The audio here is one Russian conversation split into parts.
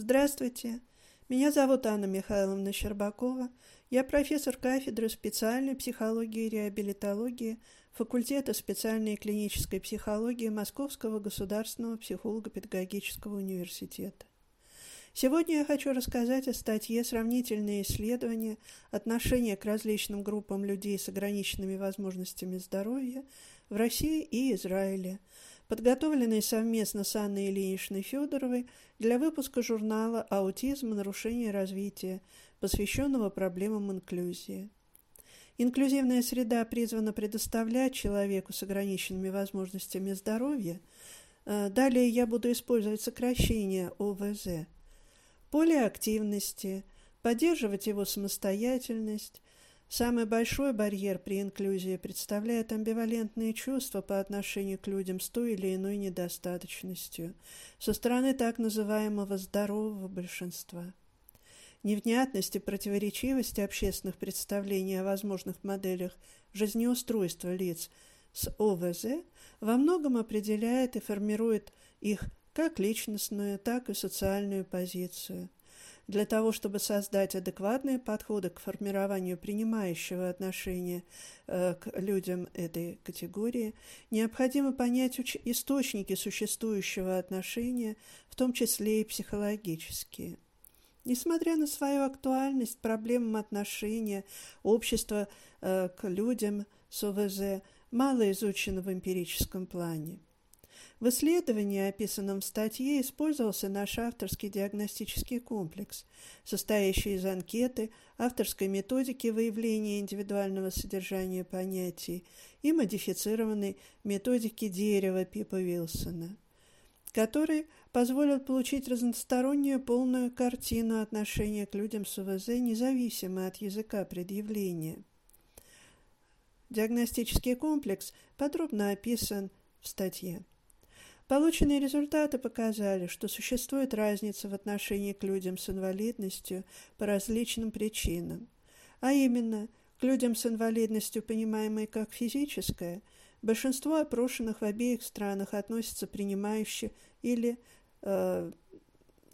Здравствуйте. Меня зовут Анна Михайловна Щербакова. Я профессор кафедры специальной психологии и реабилитологии факультета специальной клинической психологии Московского государственного психолого-педагогического университета. Сегодня я хочу рассказать о статье «Сравнительные исследования. Отношения к различным группам людей с ограниченными возможностями здоровья в России и Израиле», подготовленной совместно с Анной Ильиничной Федоровой для выпуска журнала «Аутизм. Нарушение развития», посвященного проблемам инклюзии. Инклюзивная среда призвана предоставлять человеку с ограниченными возможностями здоровья. Э, далее я буду использовать сокращение ОВЗ – поле активности, поддерживать его самостоятельность. Самый большой барьер при инклюзии представляет амбивалентные чувства по отношению к людям с той или иной недостаточностью со стороны так называемого здорового большинства. Невнятность и противоречивость общественных представлений о возможных моделях жизнеустройства лиц с ОВЗ во многом определяет и формирует их как личностную, так и социальную позицию. Для того, чтобы создать адекватные подходы к формированию принимающего отношения э, к людям этой категории, необходимо понять источники существующего отношения, в том числе и психологические. Несмотря на свою актуальность, проблемам отношения общества э, к людям с ОВЗ мало изучено в эмпирическом плане. В исследовании, описанном в статье, использовался наш авторский диагностический комплекс, состоящий из анкеты, авторской методики выявления индивидуального содержания понятий и модифицированной методики дерева Пипа Вилсона, который позволил получить разностороннюю полную картину отношения к людям с УВЗ независимо от языка предъявления. Диагностический комплекс подробно описан в статье. Полученные результаты показали, что существует разница в отношении к людям с инвалидностью по различным причинам. А именно, к людям с инвалидностью, понимаемой как физическая, большинство опрошенных в обеих странах относятся принимающе или э,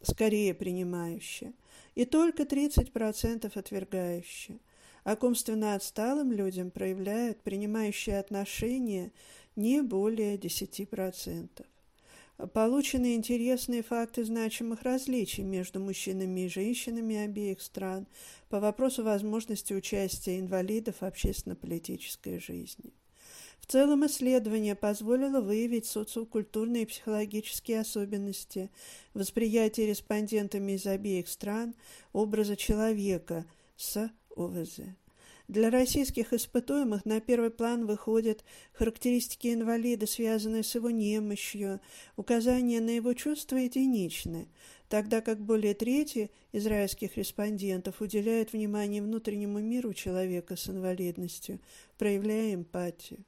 скорее принимающе, и только 30% отвергающие. А к умственно отсталым людям проявляют принимающие отношения не более 10%. Получены интересные факты значимых различий между мужчинами и женщинами обеих стран по вопросу возможности участия инвалидов в общественно-политической жизни. В целом исследование позволило выявить социокультурные и психологические особенности восприятия респондентами из обеих стран образа человека с ОВЗ. Для российских испытуемых на первый план выходят характеристики инвалида, связанные с его немощью, указания на его чувства единичны, тогда как более трети израильских респондентов уделяют внимание внутреннему миру человека с инвалидностью, проявляя эмпатию.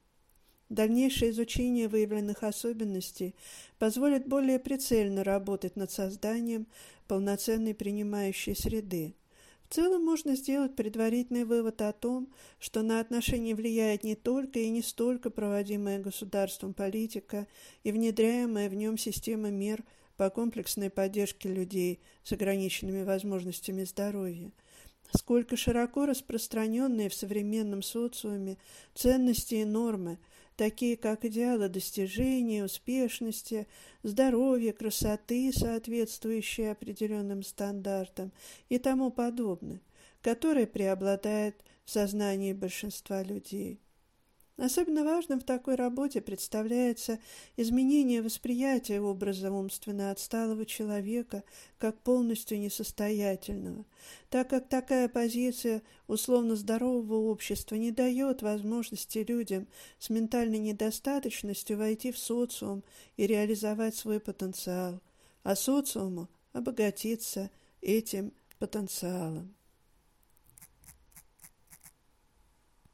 Дальнейшее изучение выявленных особенностей позволит более прицельно работать над созданием полноценной принимающей среды – в целом можно сделать предварительный вывод о том, что на отношения влияет не только и не столько проводимая государством политика и внедряемая в нем система мер по комплексной поддержке людей с ограниченными возможностями здоровья, сколько широко распространенные в современном социуме ценности и нормы – такие как идеалы достижения, успешности, здоровья, красоты, соответствующие определенным стандартам и тому подобное, которые преобладают в сознании большинства людей. Особенно важным в такой работе представляется изменение восприятия образа умственно отсталого человека как полностью несостоятельного, так как такая позиция условно здорового общества не дает возможности людям с ментальной недостаточностью войти в социум и реализовать свой потенциал, а социуму обогатиться этим потенциалом.